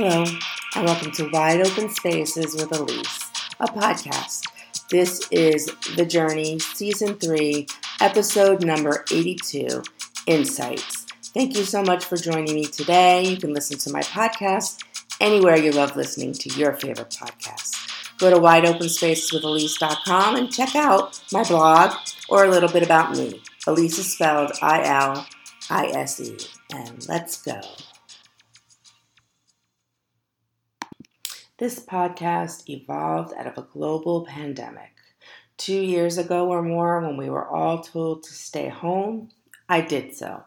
Hello, and welcome to Wide Open Spaces with Elise, a podcast. This is The Journey, Season 3, Episode number 82 Insights. Thank you so much for joining me today. You can listen to my podcast anywhere you love listening to your favorite podcast. Go to wideopenspaceswithelise.com and check out my blog or a little bit about me. Elise is spelled I L I S E. And let's go. This podcast evolved out of a global pandemic. Two years ago or more, when we were all told to stay home, I did so.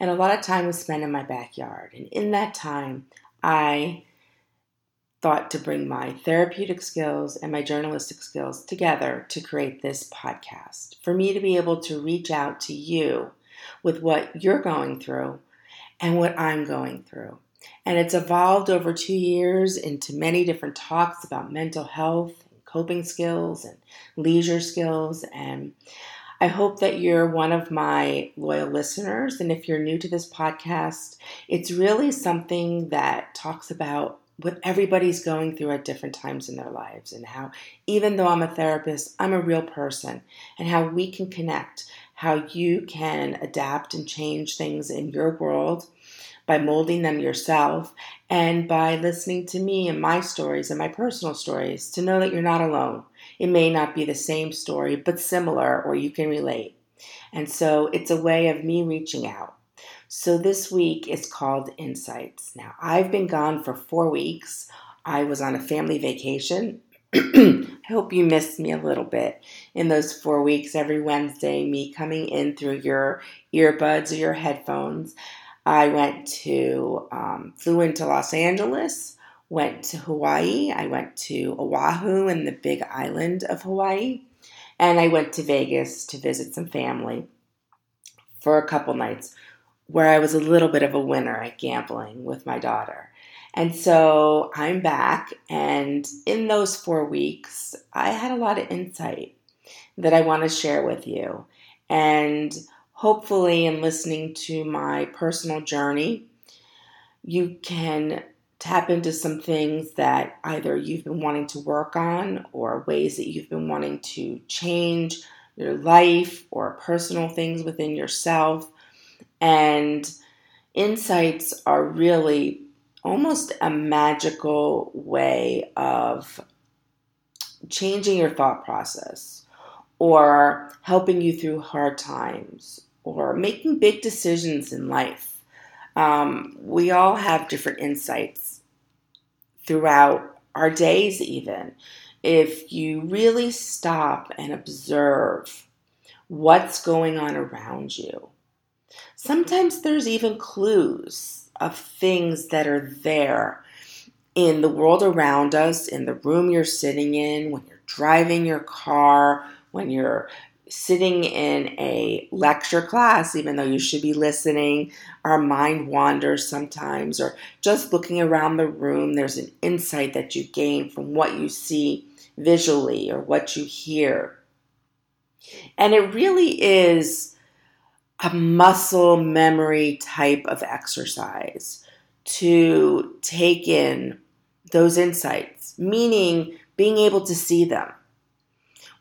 And a lot of time was spent in my backyard. And in that time, I thought to bring my therapeutic skills and my journalistic skills together to create this podcast. For me to be able to reach out to you with what you're going through and what I'm going through. And it's evolved over two years into many different talks about mental health, and coping skills, and leisure skills. And I hope that you're one of my loyal listeners. And if you're new to this podcast, it's really something that talks about what everybody's going through at different times in their lives and how, even though I'm a therapist, I'm a real person and how we can connect, how you can adapt and change things in your world by molding them yourself and by listening to me and my stories and my personal stories to know that you're not alone. It may not be the same story, but similar, or you can relate. And so it's a way of me reaching out. So this week is called Insights. Now, I've been gone for four weeks. I was on a family vacation. I hope you missed me a little bit in those four weeks every Wednesday, me coming in through your earbuds or your headphones. I went to, um, flew into Los Angeles, went to Hawaii. I went to Oahu and the big island of Hawaii. And I went to Vegas to visit some family for a couple nights where I was a little bit of a winner at gambling with my daughter. And so I'm back, and in those four weeks, I had a lot of insight that I want to share with you. And hopefully, in listening to my personal journey, you can tap into some things that either you've been wanting to work on or ways that you've been wanting to change your life or personal things within yourself. And insights are really almost a magical way of changing your thought process or helping you through hard times or making big decisions in life. Um, we all have different insights throughout our days, even. If you really stop and observe what's going on around you, sometimes there's even clues of things that are there in the world around us, in the room you're sitting in, when you're driving your car, when you're sitting in a lecture class, even though you should be listening, our mind wanders sometimes, or just looking around the room, there's an insight that you gain from what you see visually or what you hear. And it really is a muscle memory type of exercise to take in those insights, meaning being able to see them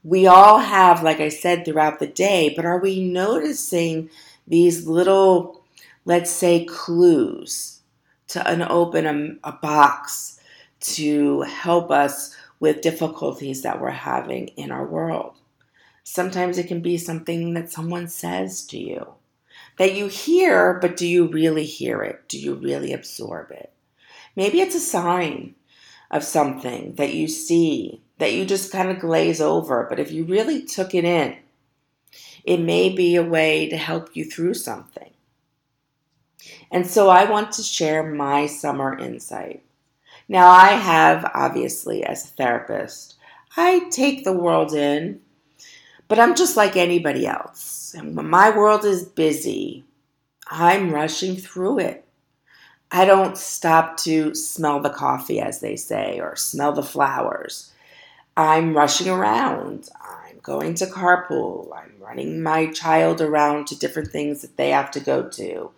we all have, like I said, throughout the day, but are we noticing these little, let's say, clues to unopen a, um, a box to help us with difficulties that we're having in our world? Sometimes it can be something that someone says to you that you hear, but do you really hear it? Do you really absorb it? Maybe it's a sign of something that you see that you just kind of glaze over. But if you really took it in, it may be a way to help you through something. And so I want to share my summer insight. Now, I have, obviously, as a therapist, I take the world in, but I'm just like anybody else. And when my world is busy, I'm rushing through it. I don't stop to smell the coffee, as they say, or smell the flowers. I'm rushing around. I'm going to carpool. I'm running my child around to different things that they have to go to.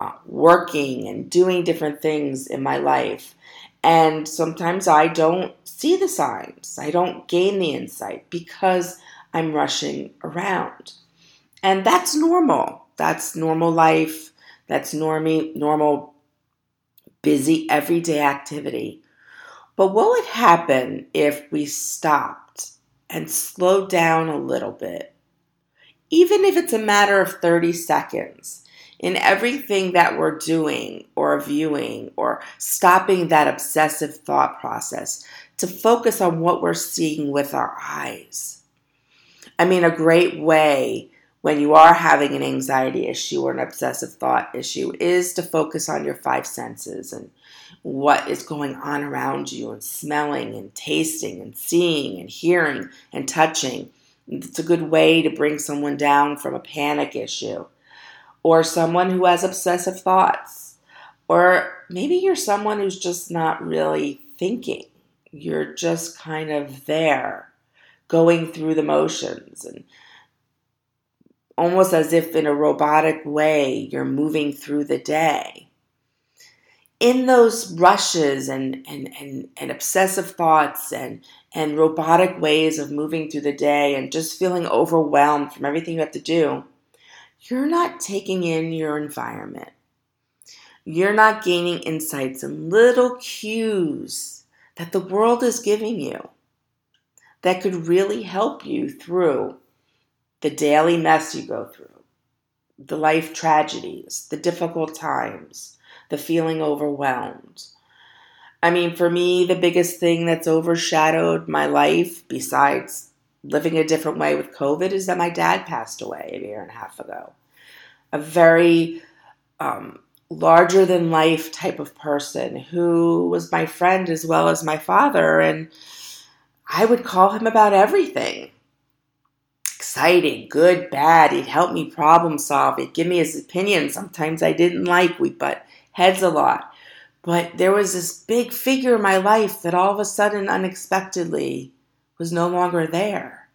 uh, working and doing different things in my life. And sometimes I don't see the signs, I don't gain the insight because I'm rushing around. And that's normal. That's normal life. That's normy, normal, busy, everyday activity. But what would happen if we stopped and slowed down a little bit? Even if it's a matter of 30 seconds in everything that we're doing or viewing or stopping that obsessive thought process to focus on what we're seeing with our eyes. I mean, a great way when you are having an anxiety issue or an obsessive thought issue is to focus on your five senses and what is going on around you and smelling and tasting and seeing and hearing and touching. It's a good way to bring someone down from a panic issue or someone who has obsessive thoughts. Or maybe you're someone who's just not really thinking. You're just kind of there, going through the motions and almost as if in a robotic way you're moving through the day. In those rushes and, and, and, and obsessive thoughts and, and robotic ways of moving through the day and just feeling overwhelmed from everything you have to do, you're not taking in your environment. You're not gaining insights and little cues that the world is giving you that could really help you through the daily mess you go through, the life tragedies, the difficult times, the feeling overwhelmed. I mean, for me, the biggest thing that's overshadowed my life, besides living a different way with COVID, is that my dad passed away a year and a half ago. A very um, larger than life type of person who was my friend as well as my father. And I would call him about everything exciting, good, bad. He'd help me problem solve. He'd give me his opinion. Sometimes I didn't like. We butt heads a lot. But there was this big figure in my life that all of a sudden, unexpectedly, was no longer there.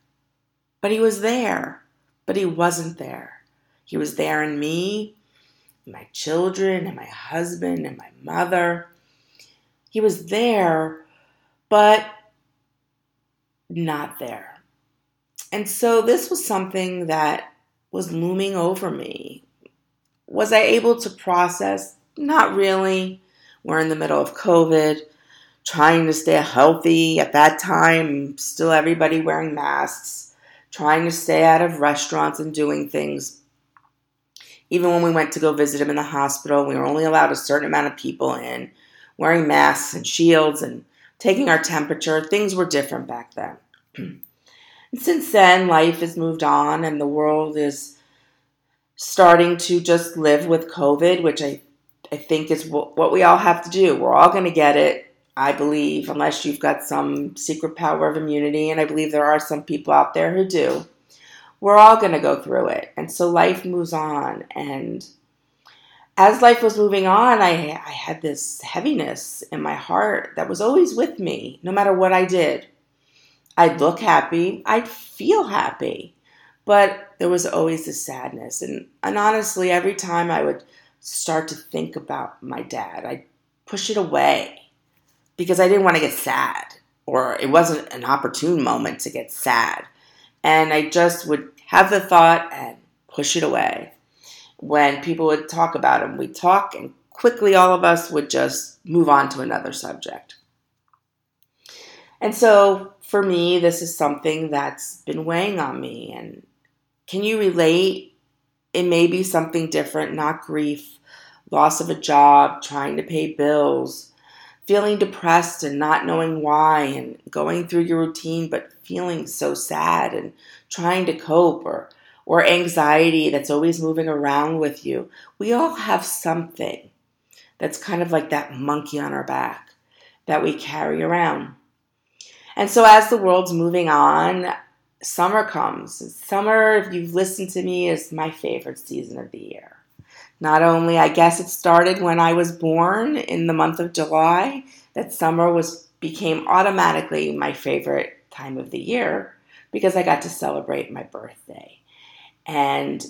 But he was there, but he wasn't there. He was there in me, my children, and my husband, and my mother. He was there, but not there. And so this was something that was looming over me. Was I able to process? Not really. We're in the middle of COVID, trying to stay healthy. At that time, still everybody wearing masks, trying to stay out of restaurants and doing things. Even when we went to go visit him in the hospital, we were only allowed a certain amount of people in, wearing masks and shields and taking our temperature. Things were different back then. And since then, life has moved on and the world is starting to just live with COVID, which I, I think is what, what we all have to do. We're all going to get it, I believe, unless you've got some secret power of immunity. And I believe there are some people out there who do. We're all going to go through it. And so life moves on. And as life was moving on, I, I had this heaviness in my heart that was always with me, no matter what I did. I'd look happy, I'd feel happy, but there was always this sadness. And, and honestly, every time I would start to think about my dad, I'd push it away because I didn't want to get sad or it wasn't an opportune moment to get sad. And I just would have the thought and push it away. When people would talk about him, we'd talk and quickly all of us would just move on to another subject. And so for me, this is something that's been weighing on me. And can you relate? It may be something different, not grief, loss of a job, trying to pay bills, feeling depressed and not knowing why, and going through your routine but feeling so sad and trying to cope, or, or anxiety that's always moving around with you. We all have something that's kind of like that monkey on our back that we carry around. And so as the world's moving on, summer comes. Summer, if you've listened to me, is my favorite season of the year. Not only, I guess it started when I was born in the month of July, that summer was became automatically my favorite time of the year because I got to celebrate my birthday. And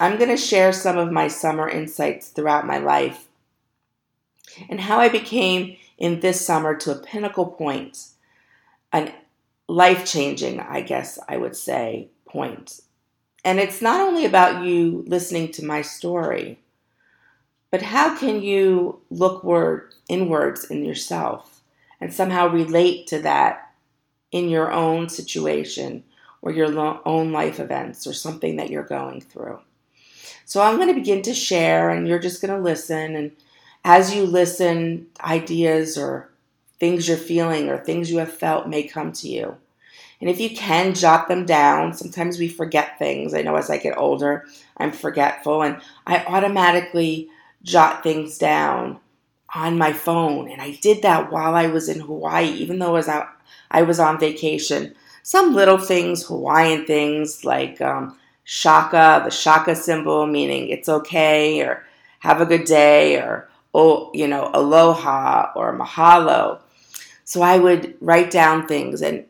I'm going to share some of my summer insights throughout my life and how I became in this summer to a pinnacle point, an life changing, I guess I would say, point. And it's not only about you listening to my story, but how can you look word, inwards in yourself and somehow relate to that in your own situation or your lo- own life events or something that you're going through? So I'm going to begin to share, and you're just going to listen. And as you listen, ideas or things you're feeling or things you have felt may come to you. And if you can, jot them down. Sometimes we forget things. I know as I get older, I'm forgetful, and I automatically jot things down on my phone. And I did that while I was in Hawaii, even though I was, out, I was on vacation. Some little things, Hawaiian things like um, shaka, the shaka symbol, meaning it's okay, or have a good day, or oh, you know, aloha or mahalo. So I would write down things, and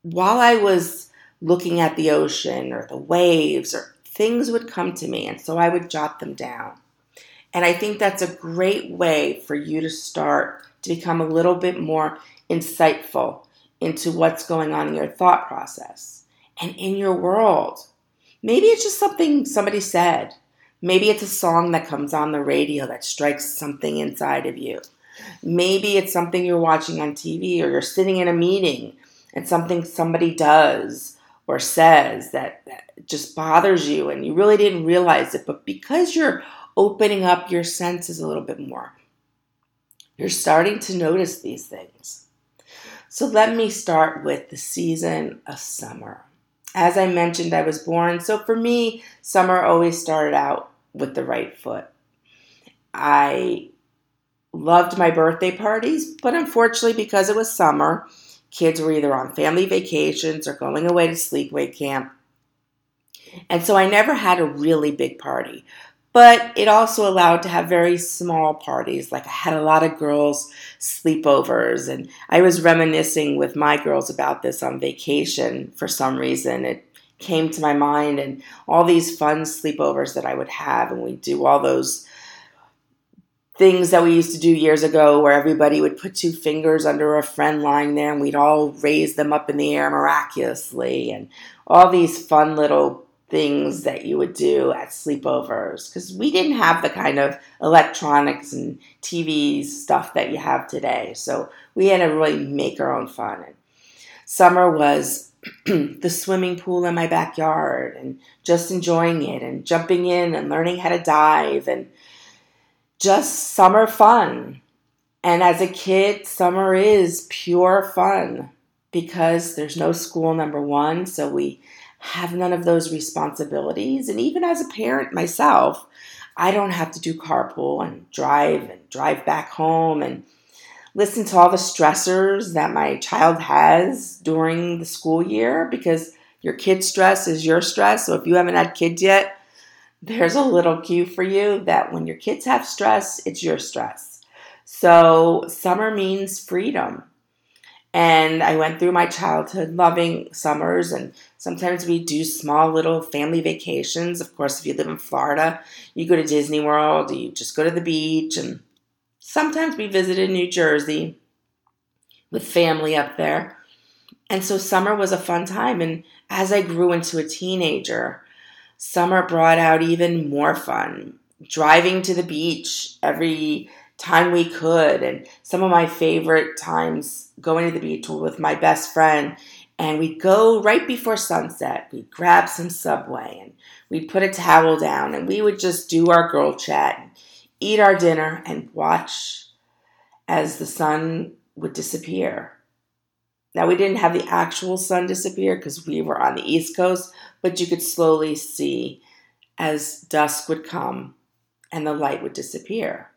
while I was looking at the ocean or the waves, or things would come to me, and so I would jot them down. And I think that's a great way for you to start to become a little bit more insightful into what's going on in your thought process and in your world. Maybe it's just something somebody said. Maybe it's a song that comes on the radio that strikes something inside of you. Maybe it's something you're watching on TV or you're sitting in a meeting and something somebody does or says that, that just bothers you and you really didn't realize it. But because you're opening up your senses a little bit more. You're starting to notice these things. So let me start with the season of summer. As I mentioned, I was born, so for me, summer always started out with the right foot. I loved my birthday parties, but unfortunately, because it was summer, kids were either on family vacations or going away to sleepaway camp. And so I never had a really big party but it also allowed to have very small parties. Like I had a lot of girls sleepovers, and I was reminiscing with my girls about this on vacation for some reason. It came to my mind, and all these fun sleepovers that I would have, and we do all those things that we used to do years ago where everybody would put two fingers under a friend lying there and we'd all raise them up in the air miraculously and all these fun little things that you would do at sleepovers because we didn't have the kind of electronics and TV stuff that you have today. So we had to really make our own fun. And summer was the swimming pool in my backyard and just enjoying it and jumping in and learning how to dive and just summer fun. And as a kid, summer is pure fun because there's no school, number one. So we have none of those responsibilities. And even as a parent myself, I don't have to do carpool and drive and drive back home and listen to all the stressors that my child has during the school year because your kid's stress is your stress. So if you haven't had kids yet, there's a little cue for you that when your kids have stress, it's your stress. So summer means freedom. And I went through my childhood loving summers, and sometimes we do small little family vacations. Of course, if you live in Florida, you go to Disney World, you just go to the beach, and sometimes we visited New Jersey with family up there. And so summer was a fun time. And as I grew into a teenager, summer brought out even more fun. Driving to the beach every time we could. And some of my favorite times going to the beach with my best friend. And we'd go right before sunset. We'd grab some Subway and we'd put a towel down and we would just do our girl chat and eat our dinner and watch as the sun would disappear. Now, we didn't have the actual sun disappear because we were on the East Coast, but you could slowly see as dusk would come and the light would disappear.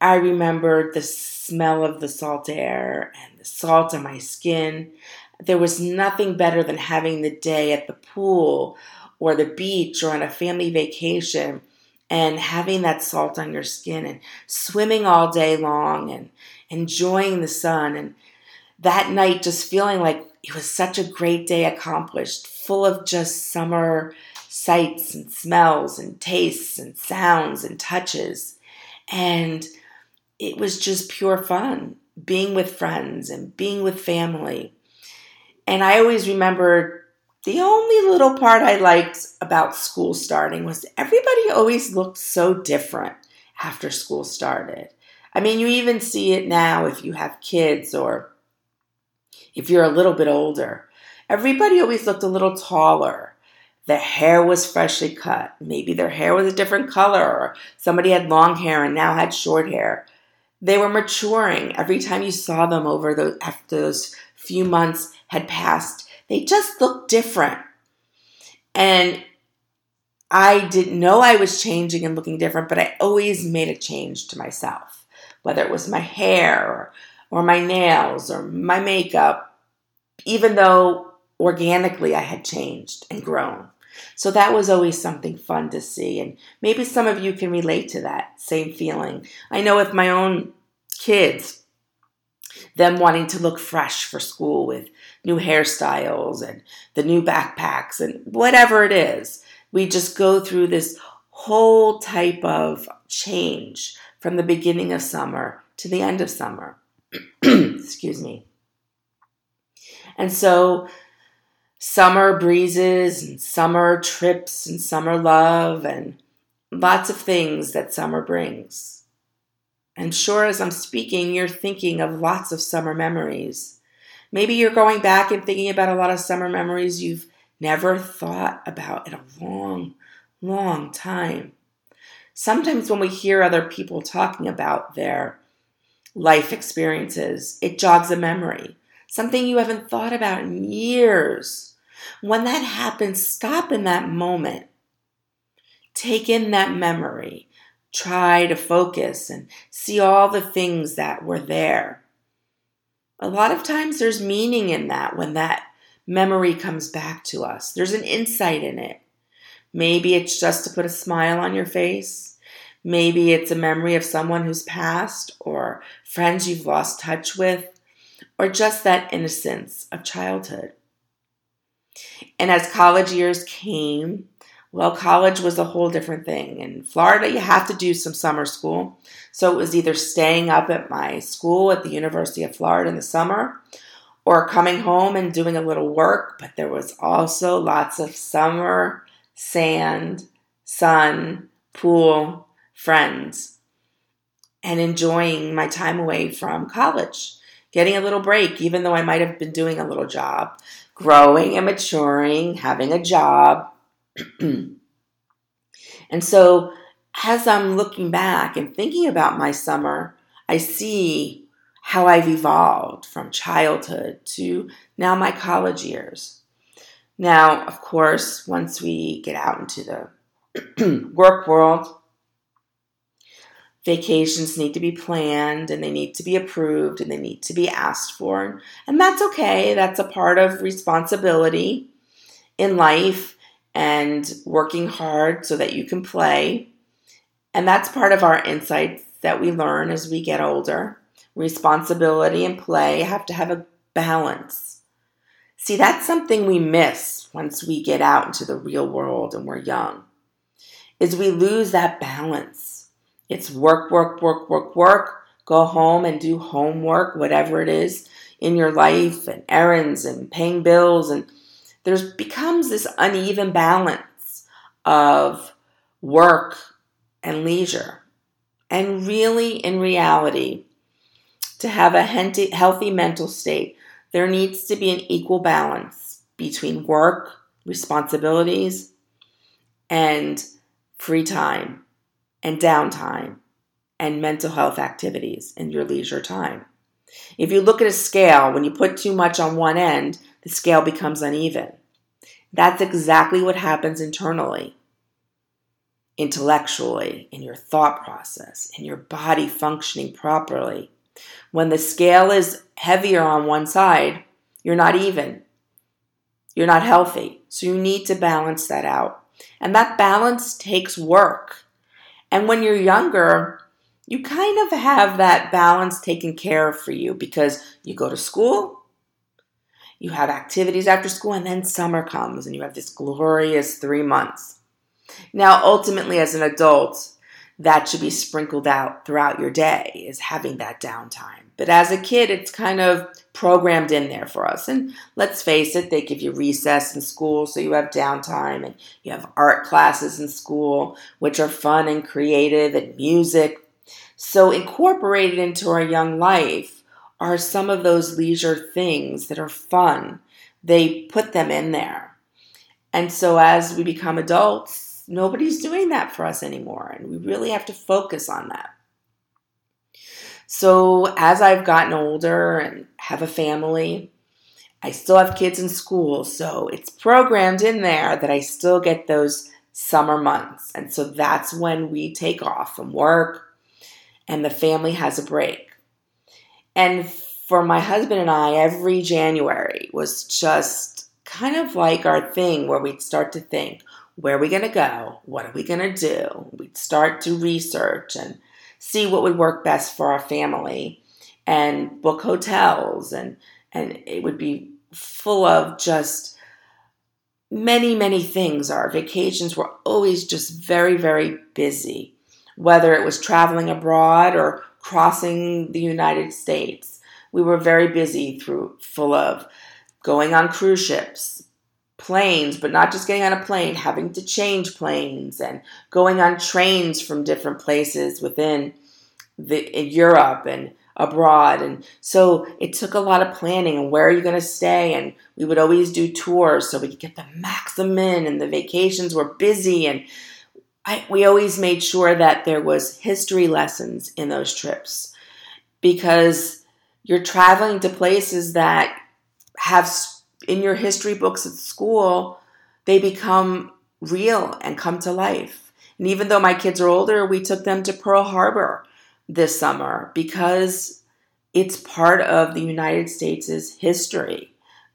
I remembered the smell of the salt air and the salt on my skin. There was nothing better than having the day at the pool or the beach or on a family vacation and having that salt on your skin and swimming all day long and enjoying the sun and that night just feeling like it was such a great day accomplished, full of just summer sights and smells and tastes and sounds and touches. And it was just pure fun being with friends and being with family. And I always remember the only little part I liked about school starting was everybody always looked so different after school started. I mean, you even see it now if you have kids or if you're a little bit older. Everybody always looked a little taller. Their hair was freshly cut. Maybe their hair was a different color, or somebody had long hair and now had short hair. They were maturing every time you saw them over those after those few months had passed. They just looked different. And I didn't know I was changing and looking different, but I always made a change to myself, whether it was my hair or, or my nails or my makeup, even though organically I had changed and grown. So that was always something fun to see. And maybe some of you can relate to that same feeling. I know with my own kids, them wanting to look fresh for school with new hairstyles and the new backpacks and whatever it is. We just go through this whole type of change from the beginning of summer to the end of summer. Excuse me. And so summer breezes and summer trips and summer love and lots of things that summer brings. And sure as I'm speaking, you're thinking of lots of summer memories. Maybe you're going back and thinking about a lot of summer memories you've never thought about in a long, long time. Sometimes when we hear other people talking about their life experiences, it jogs a memory something you haven't thought about in years. When that happens, stop in that moment. Take in that memory. Try to focus and see all the things that were there. A lot of times there's meaning in that when that memory comes back to us. There's an insight in it. Maybe it's just to put a smile on your face. Maybe it's a memory of someone who's passed or friends you've lost touch with or just that innocence of childhood. And as college years came, well, college was a whole different thing. In Florida, you have to do some summer school. So it was either staying up at my school at the University of Florida in the summer or coming home and doing a little work. But there was also lots of summer, sand, sun, pool, friends, and enjoying my time away from college getting a little break, even though I might have been doing a little job, growing and maturing, having a job. and so, as I'm looking back and thinking about my summer, I see how I've evolved from childhood to now my college years. Now, of course, once we get out into the work world, vacations need to be planned and they need to be approved and they need to be asked for. And that's okay. That's a part of responsibility in life and working hard so that you can play. And that's part of our insights that we learn as we get older. Responsibility and play have to have a balance. See, that's something we miss once we get out into the real world and we're young. Is we lose that balance it's work, work, work, work, work. Go home and do homework, whatever it is in your life, and errands and paying bills. And there's becomes this uneven balance of work and leisure. And really, in reality, to have a healthy mental state, there needs to be an equal balance between work, responsibilities, and free time and downtime and mental health activities in your leisure time. If you look at a scale, when you put too much on one end, the scale becomes uneven. That's exactly what happens internally, intellectually, in your thought process, in your body functioning properly. When the scale is heavier on one side, you're not even. You're not healthy. So you need to balance that out. And that balance takes work. And when you're younger, you kind of have that balance taken care of for you because you go to school, You have activities after school, and then summer comes, and you have this glorious three months. Now, ultimately, as an adult, that should be sprinkled out throughout your day, is having that downtime. But as a kid, it's kind of programmed in there for us. And let's face it, they give you recess in school, so you have downtime, and you have art classes in school, which are fun and creative, and music. So, incorporated into our young life are some of those leisure things that are fun. They put them in there. And so, as we become adults, nobody's doing that for us anymore. And we really have to focus on that. So, as I've gotten older and have a family, I still have kids in school. So, it's programmed in there that I still get those summer months. And so, that's when we take off from work and the family has a break. And for my husband and I, every January was just kind of like our thing where we'd start to think, where are we going to go? What are we going to do? We'd start to research and see what would work best for our family and book hotels. And and it would be full of just many many things. Our vacations were always just very very busy whether it was traveling abroad or crossing the United States. We were very busy through full of going on cruise ships planes, but not just getting on a plane, having to change planes and going on trains from different places within the, Europe and abroad. And so it took a lot of planning and where are you going to stay? And we would always do tours so we could get the maximum in and the vacations were busy. And I, we always made sure that there was history lessons in those trips because you're traveling to places that have in your history books at school, they become real and come to life. And even though my kids are older, we took them to Pearl Harbor this summer because it's part of the United States' history,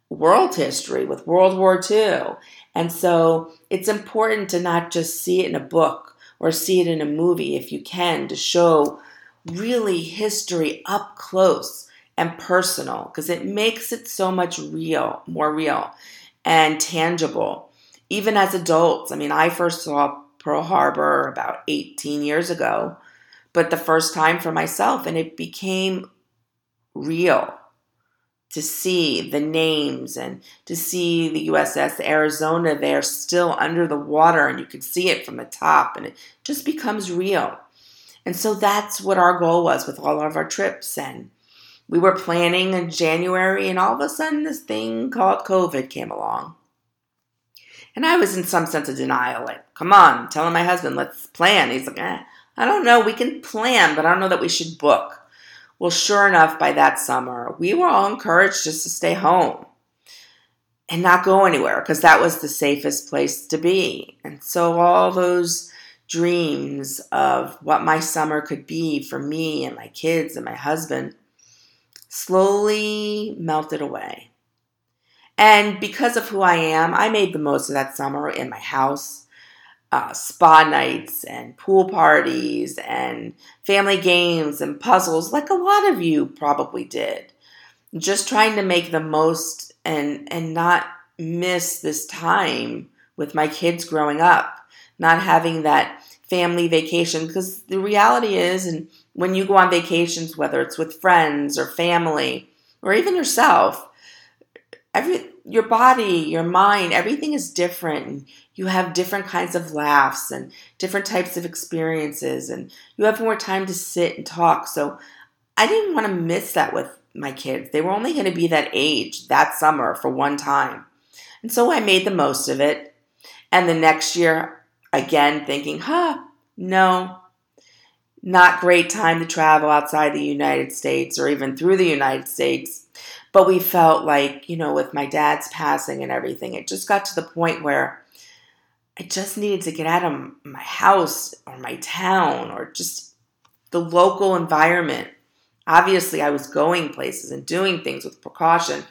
world history with World War II. And so it's important to not just see it in a book or see it in a movie if you can, to show really history up close and personal because it makes it so much real, more real and tangible. Even as adults, I mean, I first saw Pearl Harbor about 18 years ago, but the first time for myself, and it became real to see the names and to see the USS Arizona there still under the water, and you could see it from the top, and it just becomes real. And so that's what our goal was with all of our trips. And we were planning in January, and all of a sudden, this thing called COVID came along. And I was in some sense of denial, like, come on, telling my husband, let's plan. He's like, eh, I don't know, we can plan, but I don't know that we should book. Well, sure enough, by that summer, we were all encouraged just to stay home and not go anywhere because that was the safest place to be. And so all those dreams of what my summer could be for me and my kids and my husband slowly melted away. And because of who I am, I made the most of that summer in my house. Uh, spa nights and pool parties and family games and puzzles, like a lot of you probably did. Just trying to make the most and and not miss this time with my kids growing up, not having that family vacation because the reality is and when you go on vacations, whether it's with friends or family or even yourself, every your body, your mind, everything is different. You have different kinds of laughs and different types of experiences, and you have more time to sit and talk. So I didn't want to miss that with my kids. They were only going to be that age that summer for one time. And so I made the most of it. And the next year, again, thinking, huh, no, not great time to travel outside the United States or even through the United States. But we felt like, you know, with my dad's passing and everything, it just got to the point where I just needed to get out of my house or my town or just the local environment. Obviously, I was going places and doing things with precaution,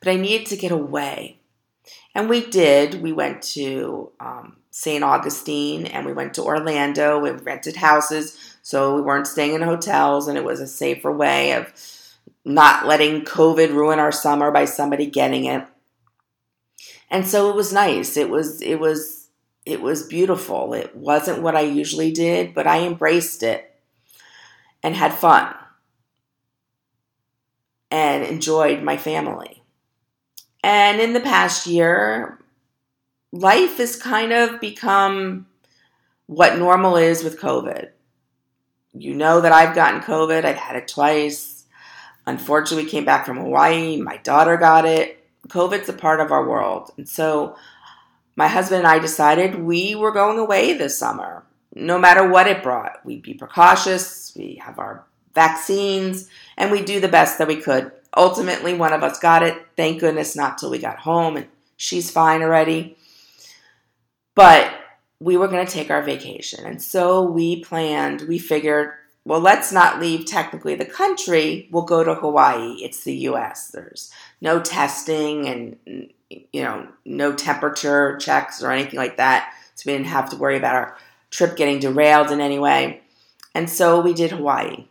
but I needed to get away. And we did. We went to um, St. Augustine and we went to Orlando. We rented houses so we weren't staying in hotels, and it was a safer way of not letting COVID ruin our summer by somebody getting it. And so it was nice. It was it was it was beautiful. It wasn't what I usually did, but I embraced it and had fun and enjoyed my family. And in the past year, life has kind of become what normal is with COVID. You know that I've gotten COVID, I've had it twice. Unfortunately, we came back from Hawaii. My daughter got it. COVID's a part of our world. And so my husband and I decided we were going away this summer, no matter what it brought. We'd be precautious, we have our vaccines, and we do the best that we could. Ultimately, one of us got it. Thank goodness, not till we got home, and she's fine already. But we were going to take our vacation. And so we planned, we figured, well, let's not leave technically the country. We'll go to Hawaii. It's the US. There's no testing and, you know, no temperature checks or anything like that. So we didn't have to worry about our trip getting derailed in any way. And so we did Hawaii.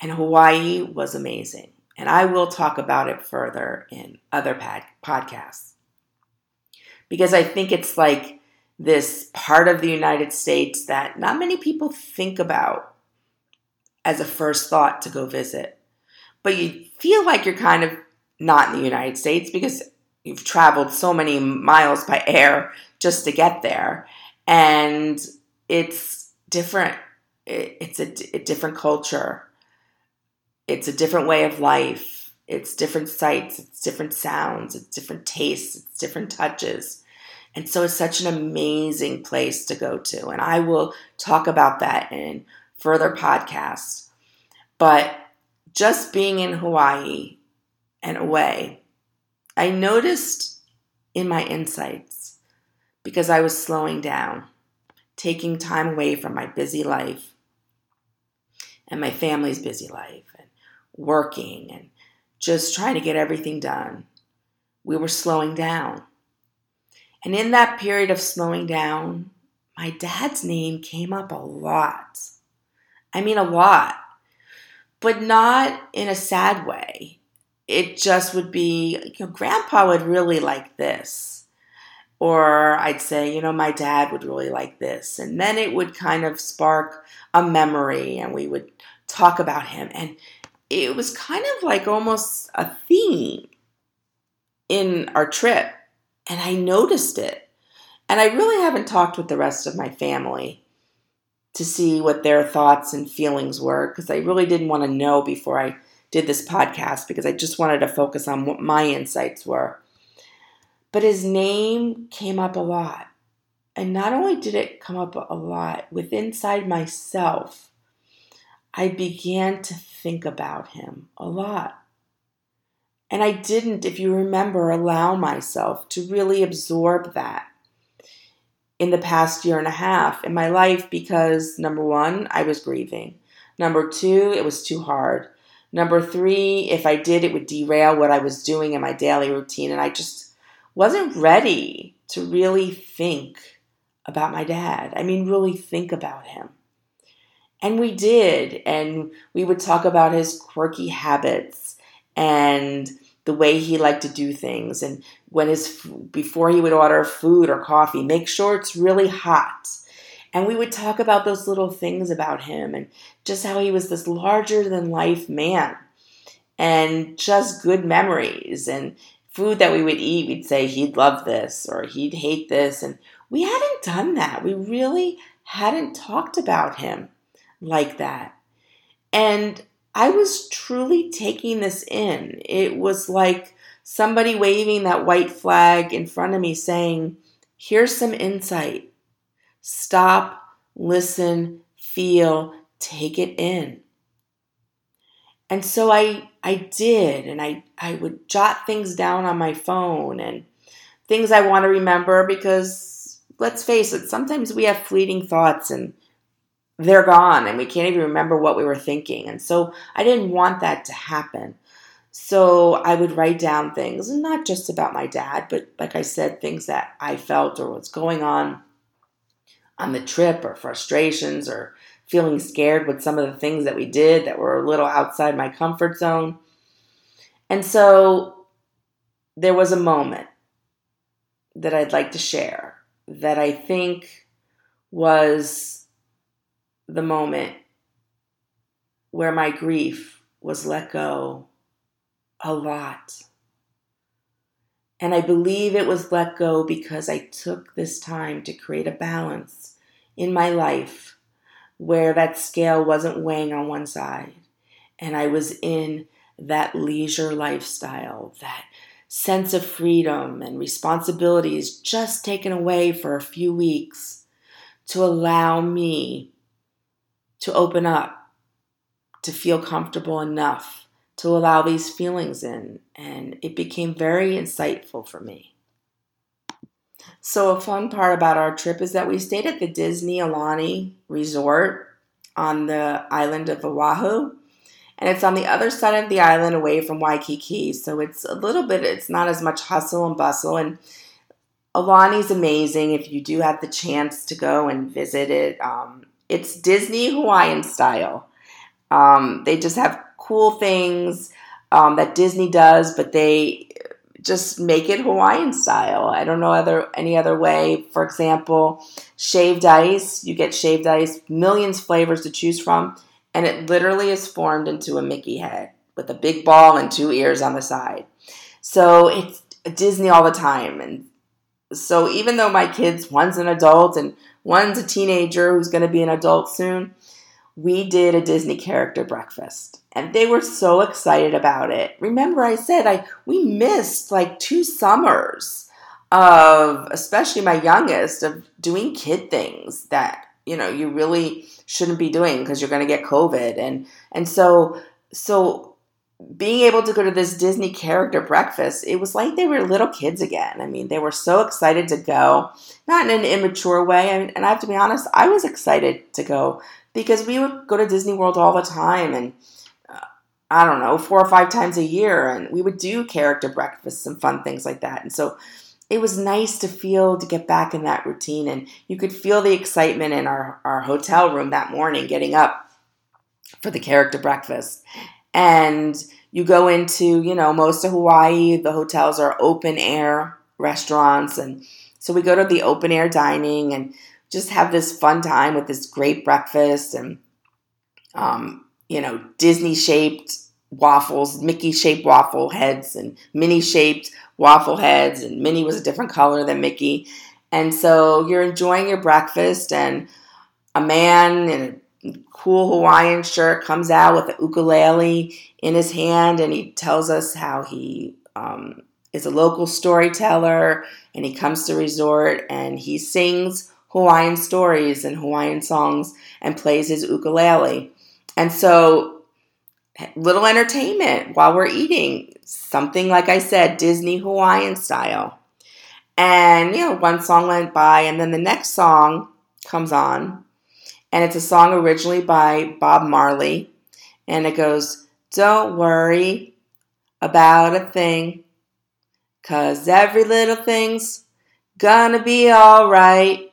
And Hawaii was amazing. And I will talk about it further in other podcasts. Because I think it's like this part of the United States that not many people think about as a first thought to go visit. But you feel like you're kind of not in the United States because you've traveled so many miles by air just to get there. And it's different. It's a, a different culture. It's a different way of life. It's different sights. It's different sounds. It's different tastes. It's different touches. And so it's such an amazing place to go to. And I will talk about that in further podcasts. But just being in Hawaii and away, I noticed in my insights because I was slowing down, taking time away from my busy life and my family's busy life and working and just trying to get everything done. We were slowing down. And in that period of slowing down, my dad's name came up a lot. I mean, a lot, but not in a sad way. It just would be, you know, grandpa would really like this. Or I'd say, you know, my dad would really like this. And then it would kind of spark a memory and we would talk about him. And it was kind of like almost a theme in our trip and I noticed it. And I really haven't talked with the rest of my family to see what their thoughts and feelings were because I really didn't want to know before I did this podcast because I just wanted to focus on what my insights were. But his name came up a lot. And not only did it come up a lot, with inside myself, I began to think about him a lot. And I didn't, if you remember, allow myself to really absorb that in the past year and a half in my life because number one, I was grieving. Number two, it was too hard. Number three, if I did, it would derail what I was doing in my daily routine. And I just wasn't ready to really think about my dad. I mean, really think about him. And we did. And we would talk about his quirky habits and the way he liked to do things. And when his before he would order food or coffee make sure it's really hot. And we would talk about those little things about him and just how he was this larger than life man and just good memories and food that we would eat. We'd say he'd love this or he'd hate this. And we hadn't done that. We really hadn't talked about him like that. And I was truly taking this in. It was like somebody waving that white flag in front of me saying, Here's some insight. Stop, listen, feel, take it in. And so I I did and I I would jot things down on my phone and things I want to remember because let's face it, sometimes we have fleeting thoughts and they're gone and we can't even remember what we were thinking. And so I didn't want that to happen. So I would write down things, not just about my dad, but like I said, things that I felt or what's going on on the trip or frustrations or feeling scared with some of the things that we did that were a little outside my comfort zone. And so there was a moment that I'd like to share that I think was the moment where my grief was let go a lot. And I believe it was let go because I took this time to create a balance in my life where that scale wasn't weighing on one side. And I was in that leisure lifestyle, that sense of freedom and responsibilities just taken away for a few weeks to allow me to open up, to feel comfortable enough to allow these feelings in. And it became very insightful for me. So, a fun part about our trip is that we stayed at the Disney Aulani Resort on the island of Oahu and it's on the other side of the island away from Waikiki. So it's a little bit, it's not as much hustle and bustle. And Aulani's amazing if you do have the chance to go and visit it. Um, it's Disney Hawaiian style. Um, they just have cool things um, that Disney does, but they just make it Hawaiian style. I don't know other any other way. For example, shaved ice. You get shaved ice, millions flavors to choose from and it literally is formed into a Mickey head with a big ball and two ears on the side. So it's Disney all the time. And so even though my kids, one's an adult and one's a teenager who's going to be an adult soon, we did a Disney character breakfast. And they were so excited about it. Remember, I said I we missed like two summers of, especially my youngest, of doing kid things that you know you really shouldn't be doing because you're going to get covid and and so so being able to go to this disney character breakfast it was like they were little kids again. I mean they were so excited to go not in an immature way. And, and i have to be honest i was excited to go because we would go to disney world all the time and uh, i don't know four or five times a year and we would do character breakfasts and fun things like that. And so it was nice to feel to get back in that routine and you could feel the excitement in our, our hotel room that morning getting up for the character breakfast and you go into you know most of hawaii the hotels are open air restaurants and so we go to the open air dining and just have this fun time with this great breakfast and um, you know disney shaped waffles mickey shaped waffle heads and minnie shaped waffle heads, and Minnie was a different color than Mickey. And so you're enjoying your breakfast, and a man in cool Hawaiian shirt comes out with a ukulele in his hand, and he tells us how he um, is a local storyteller, and he comes to resort and he sings Hawaiian stories and Hawaiian songs and plays his ukulele. And so little entertainment while we're eating. Something like I said, Disney Hawaiian style. And, you know, one song went by, and then the next song comes on. And it's a song originally by Bob Marley. And it goes, Don't worry about a thing, cause every little thing's gonna be alright.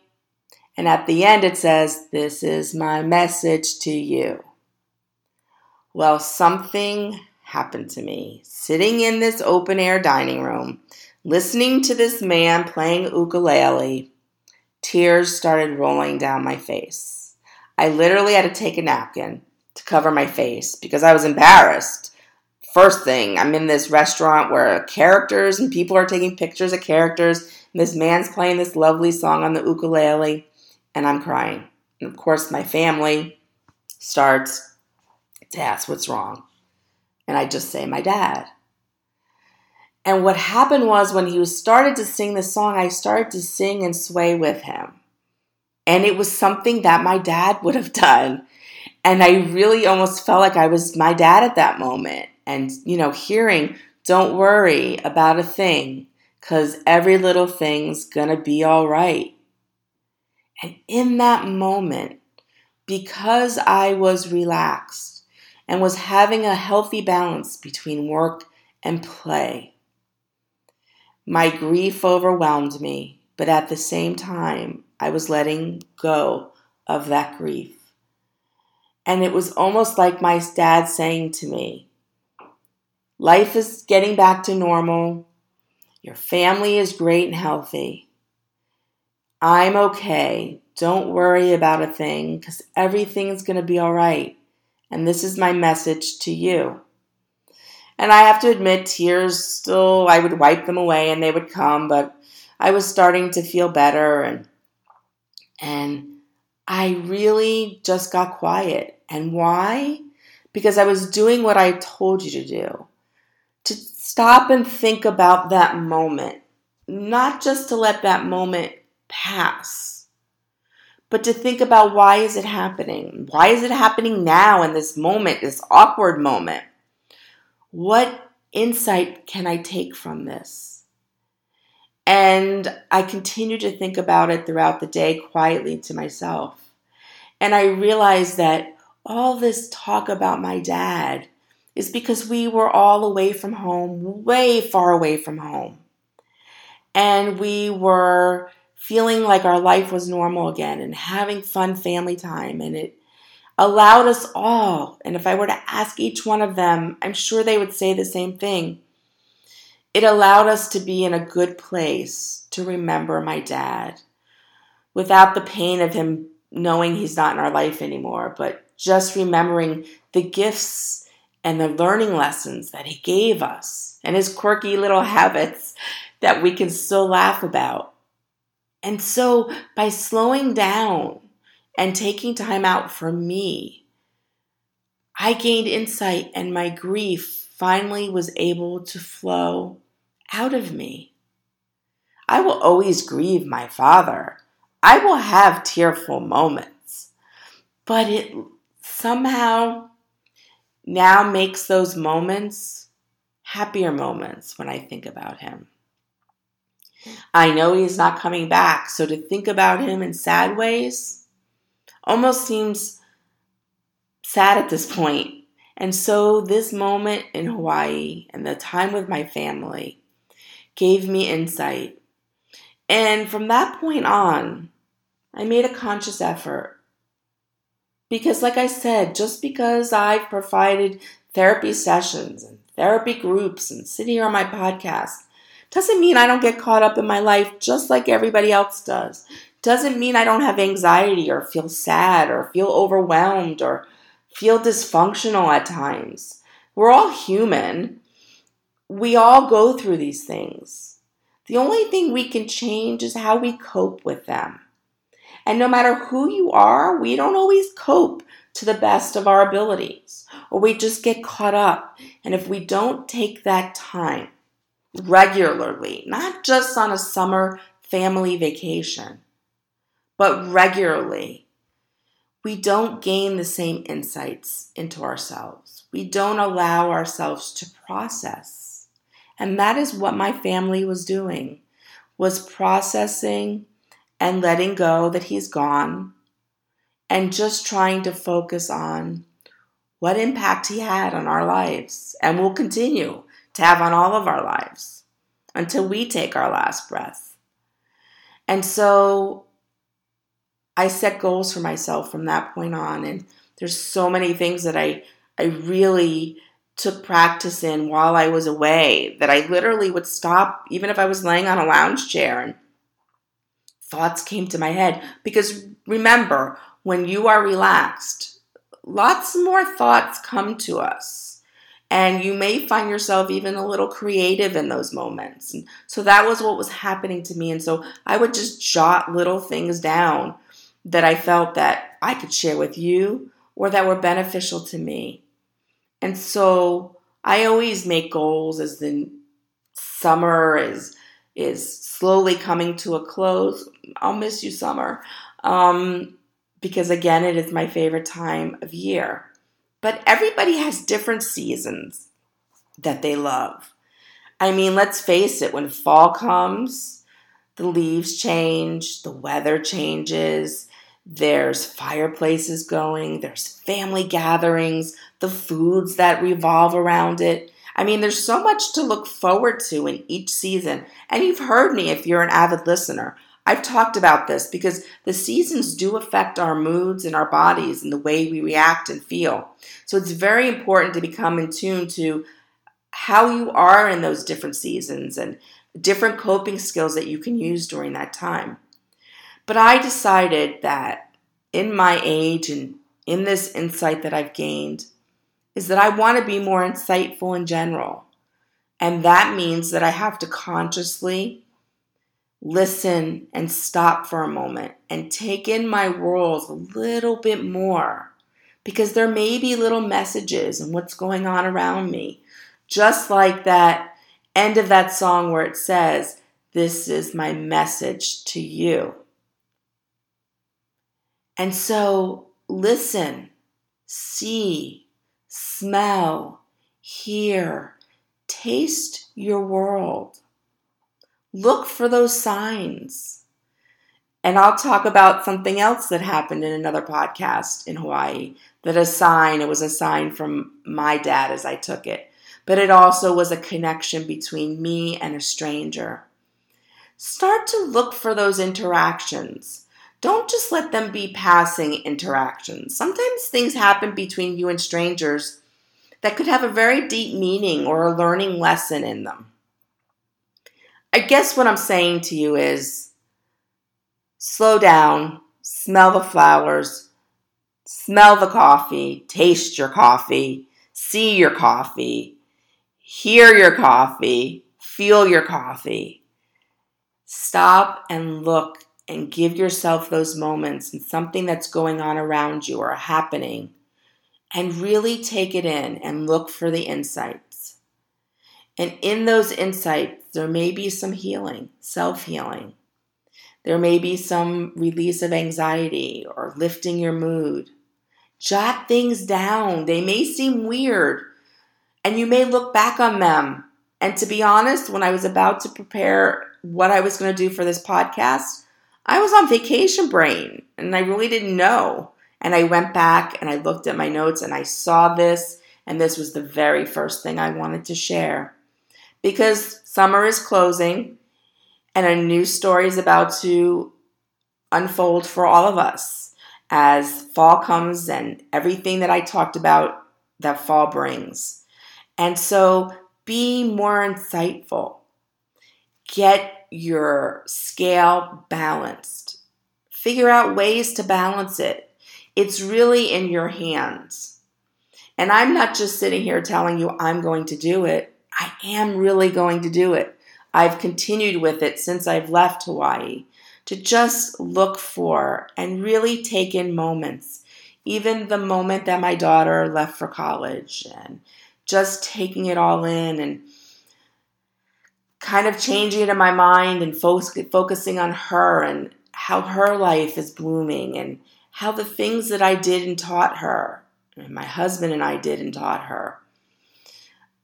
And at the end it says, This is my message to you. Well, something happened to me. Sitting in this open air dining room, listening to this man playing ukulele, tears started rolling down my face. I literally had to take a napkin to cover my face because I was embarrassed. First thing, I'm in this restaurant where characters and people are taking pictures of characters, and this man's playing this lovely song on the ukulele, and I'm crying. And of course, my family starts to ask what's wrong. And I just say, my dad. And what happened was when he started to sing the song, I started to sing and sway with him. And it was something that my dad would have done. And I really almost felt like I was my dad at that moment. And, you know, hearing, don't worry about a thing, because every little thing's gonna be all right. And in that moment, because I was relaxed, and was having a healthy balance between work and play. My grief overwhelmed me, but at the same time, I was letting go of that grief. And it was almost like my dad saying to me, Life is getting back to normal. Your family is great and healthy. I'm okay. Don't worry about a thing because everything's going to be all right. And this is my message to you. And I have to admit, tears still, I would wipe them away and they would come, but I was starting to feel better and, and I really just got quiet. And why? Because I was doing what I told you to do. To stop and think about that moment, not just to let that moment pass, but to think about why is it happening? Why is it happening now in this moment, this awkward moment? What insight can I take from this? And I continued to think about it throughout the day quietly to myself. And I realized that all this talk about my dad is because we were all away from home, way far away from home. And we were feeling like our life was normal again and having fun family time. And it allowed us all, and if I were to ask each one of them, I'm sure they would say the same thing. It allowed us to be in a good place to remember my dad without the pain of him knowing he's not in our life anymore, but just remembering the gifts and the learning lessons that he gave us and his quirky little habits that we can still laugh about. And so by slowing down and taking time out for me, I gained insight and my grief finally was able to flow out of me. I will always grieve my father. I will have tearful moments, but it somehow now makes those moments happier moments when I think about him. I know he's not coming back, so to think about him in sad ways almost seems sad at this point. And so, this moment in Hawaii and the time with my family gave me insight. And from that point on, I made a conscious effort. Because, like I said, just because I've provided therapy sessions and therapy groups and sit here on my podcast doesn't mean I don't get caught up in my life just like everybody else does doesn't mean I don't have anxiety or feel sad or feel overwhelmed or feel dysfunctional at times. We're all human. We all go through these things. The only thing we can change is how we cope with them. And no matter who you are, we don't always cope to the best of our abilities, or we just get caught up. And if we don't take that time regularly, not just on a summer family vacation, but regularly, we don't gain the same insights into ourselves. We don't allow ourselves to process. And that is what my family was doing was processing and letting go that he's gone and just trying to focus on what impact he had on our lives and will continue to have on all of our lives until we take our last breath. And so I set goals for myself from that point on. And there's so many things that I, I really took practice in while I was away that I literally would stop, even if I was laying on a lounge chair and thoughts came to my head. Because remember, when you are relaxed, lots more thoughts come to us. And you may find yourself even a little creative in those moments. And so that was what was happening to me. And so I would just jot little things down that I felt that I could share with you or that were beneficial to me. And so I always make goals as the summer is is slowly coming to a close. I'll miss you, summer, um, because again, it is my favorite time of year. But everybody has different seasons that they love. I mean, let's face it, when fall comes, the leaves change, the weather changes, there's fireplaces going, there's family gatherings, the foods that revolve around it. I mean, there's so much to look forward to in each season. And you've heard me if you're an avid listener. I've talked about this because the seasons do affect our moods and our bodies and the way we react and feel. So it's very important to become in tune to how you are in those different seasons and different coping skills that you can use during that time. But I decided that in my age and in this insight that I've gained, is that I want to be more insightful in general. And that means that I have to consciously listen and stop for a moment and take in my world a little bit more because there may be little messages and what's going on around me. Just like that end of that song where it says, This is my message to you. And so listen, see, smell, hear, taste your world. Look for those signs. And I'll talk about something else that happened in another podcast in Hawaii that a sign, it was a sign from my dad as I took it, but it also was a connection between me and a stranger. Start to look for those interactions. Don't just let them be passing interactions. Sometimes things happen between you and strangers that could have a very deep meaning or a learning lesson in them. I guess what I'm saying to you is slow down, smell the flowers, smell the coffee, taste your coffee, see your coffee, hear your coffee, feel your coffee. Stop and look and give yourself those moments and something that's going on around you or happening and really take it in and look for the insights. And in those insights, there may be some healing, self healing. There may be some release of anxiety or lifting your mood. Jot things down. They may seem weird, and you may look back on them. And to be honest, when I was about to prepare what I was going to do for this podcast, I was on vacation brain and I really didn't know. And I went back and I looked at my notes and I saw this, and this was the very first thing I wanted to share because summer is closing and a new story is about to unfold for all of us as fall comes and everything that I talked about that fall brings. And so be more insightful. Get your scale balanced. Figure out ways to balance it. It's really in your hands. And I'm not just sitting here telling you I'm going to do it. I am really going to do it. I've continued with it since I've left Hawaii to just look for and really take in moments. Even the moment that my daughter left for college and just taking it all in and kind of changing it in my mind and fo- focusing on her and how her life is blooming and how the things that I did and taught her, and my husband and I did and taught her,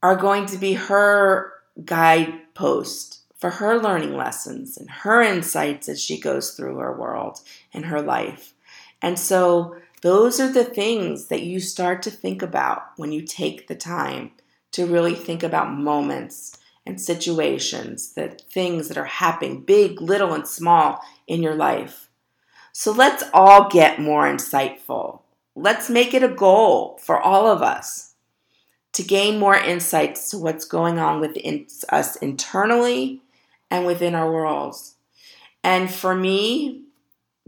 are going to be her guidepost for her learning lessons and her insights as she goes through her world and her life. And so, those are the things that you start to think about when you take the time to really think about moments and situations, that things that are happening, big, little, and small in your life. So let's all get more insightful. Let's make it a goal for all of us to gain more insights to what's going on within us internally and within our worlds. And for me,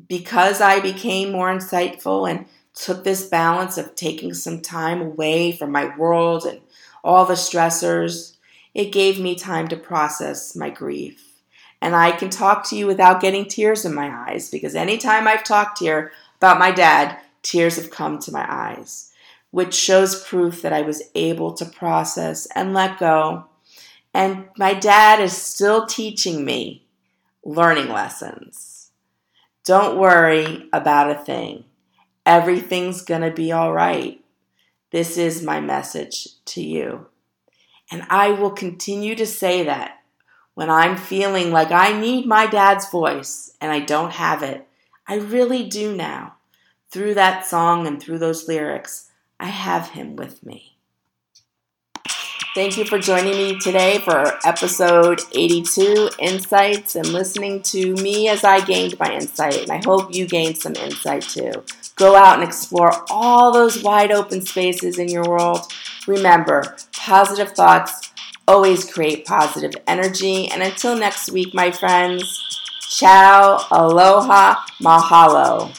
because I became more insightful and took this balance of taking some time away from my world and all the stressors, it gave me time to process my grief. And I can talk to you without getting tears in my eyes because anytime I've talked here about my dad, tears have come to my eyes which shows proof that I was able to process and let go. And my dad is still teaching me learning lessons. Don't worry about a thing. Everything's going to be all right. This is my message to you. And I will continue to say that when I'm feeling like I need my dad's voice and I don't have it. I really do now. Through that song and through those lyrics, I have him with me. Thank you for joining me today for episode 82 Insights and listening to me as I gained my insight. And I hope you gained some insight too. Go out and explore all those wide open spaces in your world. Remember, positive thoughts always create positive energy. And until next week, my friends, ciao, aloha, mahalo.